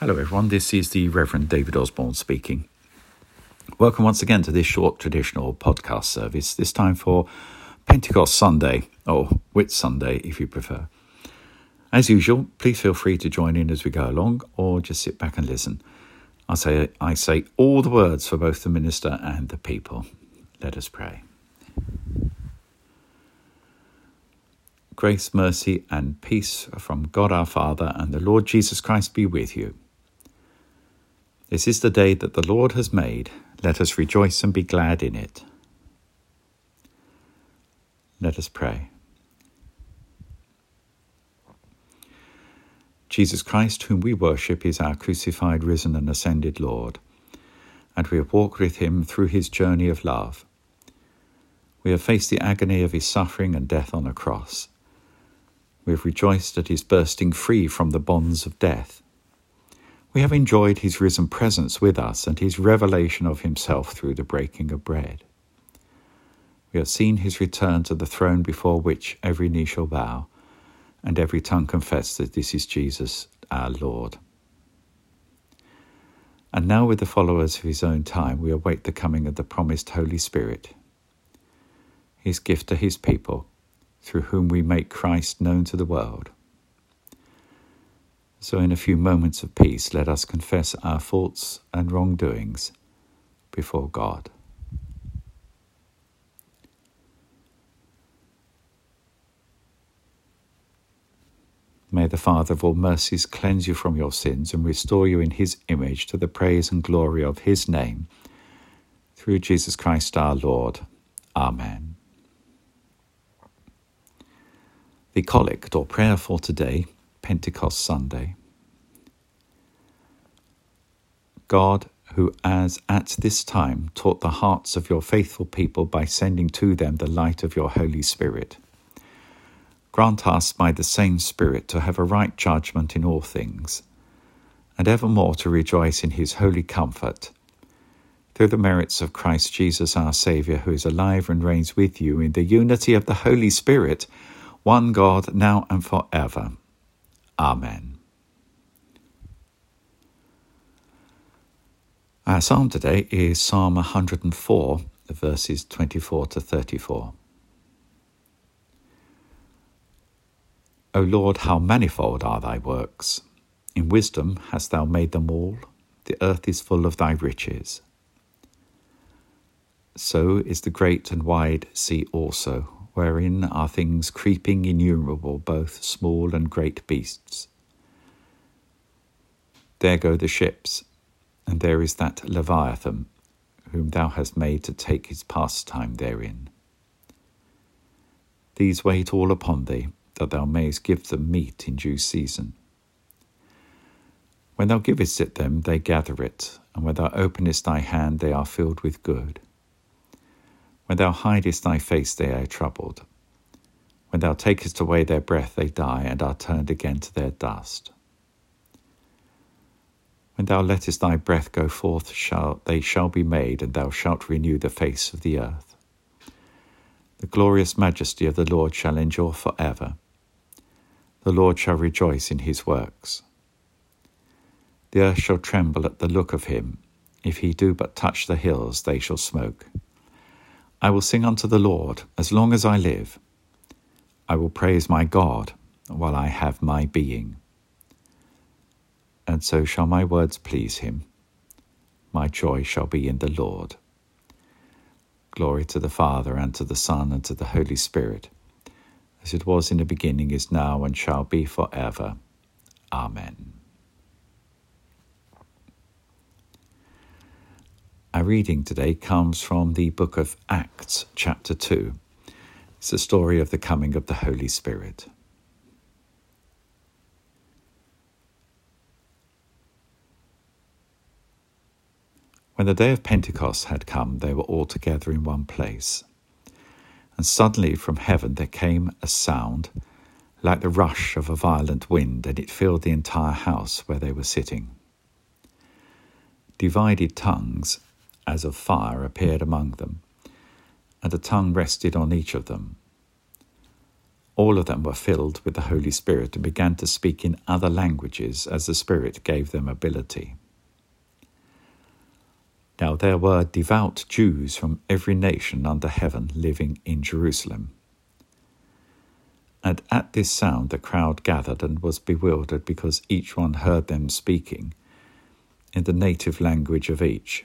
Hello, everyone. This is the Reverend David Osborn speaking. Welcome once again to this short traditional podcast service, this time for Pentecost Sunday, or Whit Sunday if you prefer. As usual, please feel free to join in as we go along or just sit back and listen. I say, I say all the words for both the minister and the people. Let us pray. Grace, mercy, and peace from God our Father and the Lord Jesus Christ be with you. This is the day that the Lord has made. Let us rejoice and be glad in it. Let us pray. Jesus Christ, whom we worship, is our crucified, risen, and ascended Lord, and we have walked with him through his journey of love. We have faced the agony of his suffering and death on a cross. We have rejoiced at his bursting free from the bonds of death. We have enjoyed his risen presence with us and his revelation of himself through the breaking of bread. We have seen his return to the throne before which every knee shall bow and every tongue confess that this is Jesus our Lord. And now, with the followers of his own time, we await the coming of the promised Holy Spirit, his gift to his people, through whom we make Christ known to the world. So, in a few moments of peace, let us confess our faults and wrongdoings before God. May the Father of all mercies cleanse you from your sins and restore you in his image to the praise and glory of his name. Through Jesus Christ our Lord. Amen. The collect or prayer for today Pentecost Sunday. God, who as at this time taught the hearts of your faithful people by sending to them the light of your Holy Spirit, grant us by the same Spirit to have a right judgment in all things, and evermore to rejoice in his holy comfort. Through the merits of Christ Jesus our Saviour, who is alive and reigns with you in the unity of the Holy Spirit, one God, now and for ever. Amen. Our psalm today is Psalm 104, verses 24 to 34. O Lord, how manifold are thy works! In wisdom hast thou made them all, the earth is full of thy riches. So is the great and wide sea also, wherein are things creeping innumerable, both small and great beasts. There go the ships, and there is that Leviathan, whom thou hast made to take his pastime therein. These wait all upon thee, that thou mayest give them meat in due season. When thou givest it them, they gather it, and when thou openest thy hand, they are filled with good. When thou hidest thy face, they are troubled. When thou takest away their breath, they die, and are turned again to their dust. When thou lettest thy breath go forth, shall, they shall be made, and thou shalt renew the face of the earth. The glorious majesty of the Lord shall endure for ever. The Lord shall rejoice in his works. The earth shall tremble at the look of him. If he do but touch the hills, they shall smoke. I will sing unto the Lord as long as I live. I will praise my God while I have my being. And so shall my words please him. My joy shall be in the Lord. Glory to the Father, and to the Son, and to the Holy Spirit, as it was in the beginning, is now, and shall be for ever. Amen. Our reading today comes from the book of Acts, chapter 2. It's the story of the coming of the Holy Spirit. When the day of Pentecost had come, they were all together in one place. And suddenly from heaven there came a sound like the rush of a violent wind, and it filled the entire house where they were sitting. Divided tongues as of fire appeared among them, and a tongue rested on each of them. all of them were filled with the Holy Spirit and began to speak in other languages as the Spirit gave them ability. Now there were devout Jews from every nation under heaven living in Jerusalem. And at this sound the crowd gathered and was bewildered because each one heard them speaking in the native language of each.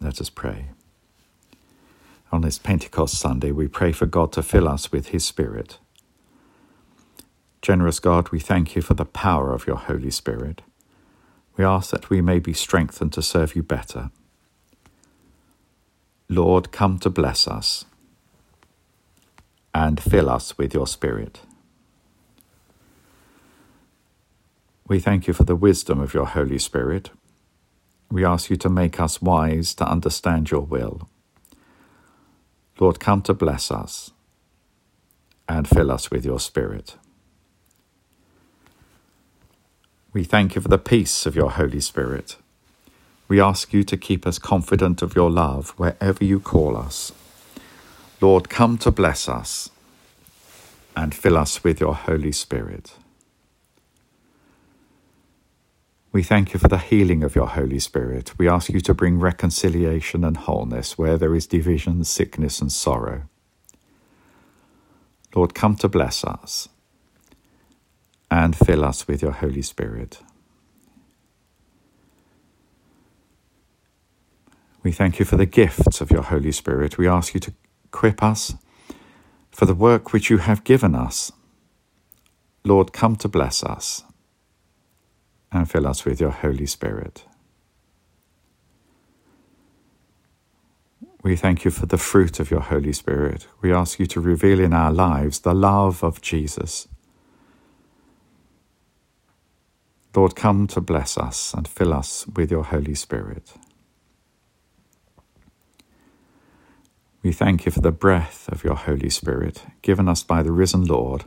Let us pray. On this Pentecost Sunday, we pray for God to fill us with His Spirit. Generous God, we thank you for the power of your Holy Spirit. We ask that we may be strengthened to serve you better. Lord, come to bless us and fill us with your Spirit. We thank you for the wisdom of your Holy Spirit. We ask you to make us wise to understand your will Lord, come to bless us and fill us with your Spirit. We thank you for the peace of your Holy Spirit. We ask you to keep us confident of your love wherever you call us. Lord, come to bless us and fill us with your Holy Spirit. We thank you for the healing of your Holy Spirit. We ask you to bring reconciliation and wholeness where there is division, sickness, and sorrow. Lord, come to bless us and fill us with your Holy Spirit. We thank you for the gifts of your Holy Spirit. We ask you to equip us for the work which you have given us. Lord, come to bless us and fill us with your Holy Spirit. We thank you for the fruit of your Holy Spirit. We ask you to reveal in our lives the love of Jesus. Lord, come to bless us and fill us with your Holy Spirit. We thank you for the breath of your Holy Spirit given us by the risen Lord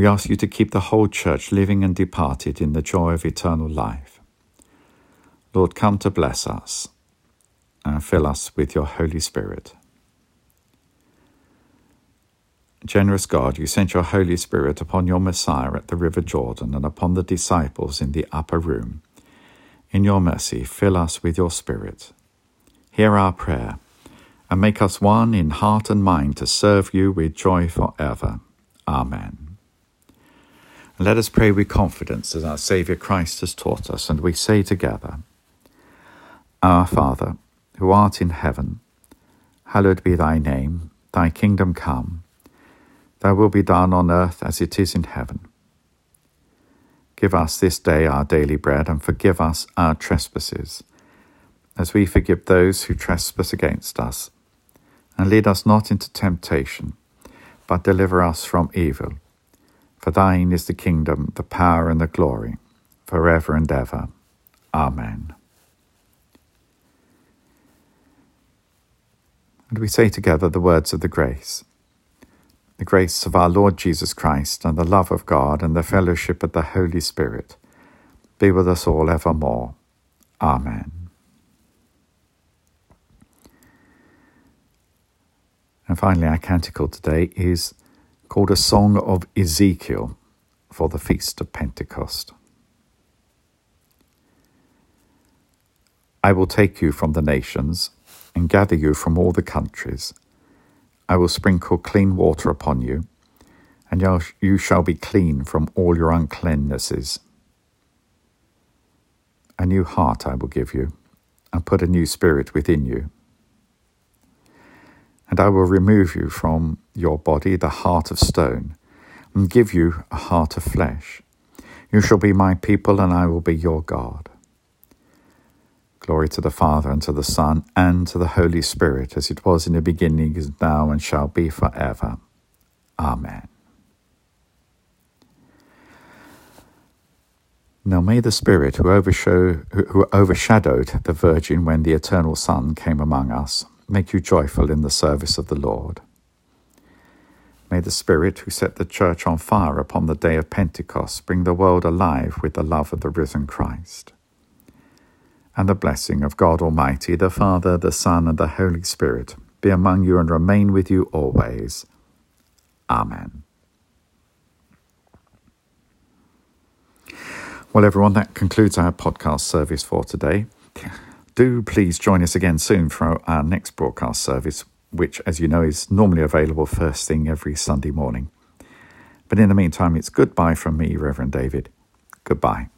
we ask you to keep the whole church living and departed in the joy of eternal life. Lord, come to bless us and fill us with your Holy Spirit. Generous God, you sent your Holy Spirit upon your Messiah at the river Jordan and upon the disciples in the upper room. In your mercy, fill us with your Spirit. Hear our prayer and make us one in heart and mind to serve you with joy forever. Amen. Let us pray with confidence as our Saviour Christ has taught us, and we say together Our Father, who art in heaven, hallowed be thy name, thy kingdom come, thy will be done on earth as it is in heaven. Give us this day our daily bread, and forgive us our trespasses, as we forgive those who trespass against us. And lead us not into temptation, but deliver us from evil. For thine is the kingdom, the power, and the glory, for ever and ever. Amen. And we say together the words of the grace. The grace of our Lord Jesus Christ, and the love of God, and the fellowship of the Holy Spirit be with us all evermore. Amen. And finally, our canticle today is called a Song of Ezekiel for the Feast of Pentecost. I will take you from the nations and gather you from all the countries I will sprinkle clean water upon you, and you shall be clean from all your uncleannesses. A new heart I will give you, and put a new spirit within you. And I will remove you from your body the heart of stone, and give you a heart of flesh. You shall be my people, and I will be your God. Glory to the Father, and to the Son, and to the Holy Spirit, as it was in the beginning, is now, and shall be forever. Amen. Now may the Spirit who, who overshadowed the Virgin when the eternal Son came among us make you joyful in the service of the Lord. May the Spirit who set the church on fire upon the day of Pentecost bring the world alive with the love of the risen Christ and the blessing of God Almighty, the Father, the Son, and the Holy Spirit be among you and remain with you always. Amen. Well, everyone, that concludes our podcast service for today. Do please join us again soon for our next broadcast service, which, as you know, is normally available first thing every Sunday morning. But in the meantime, it's goodbye from me, Reverend David. Goodbye.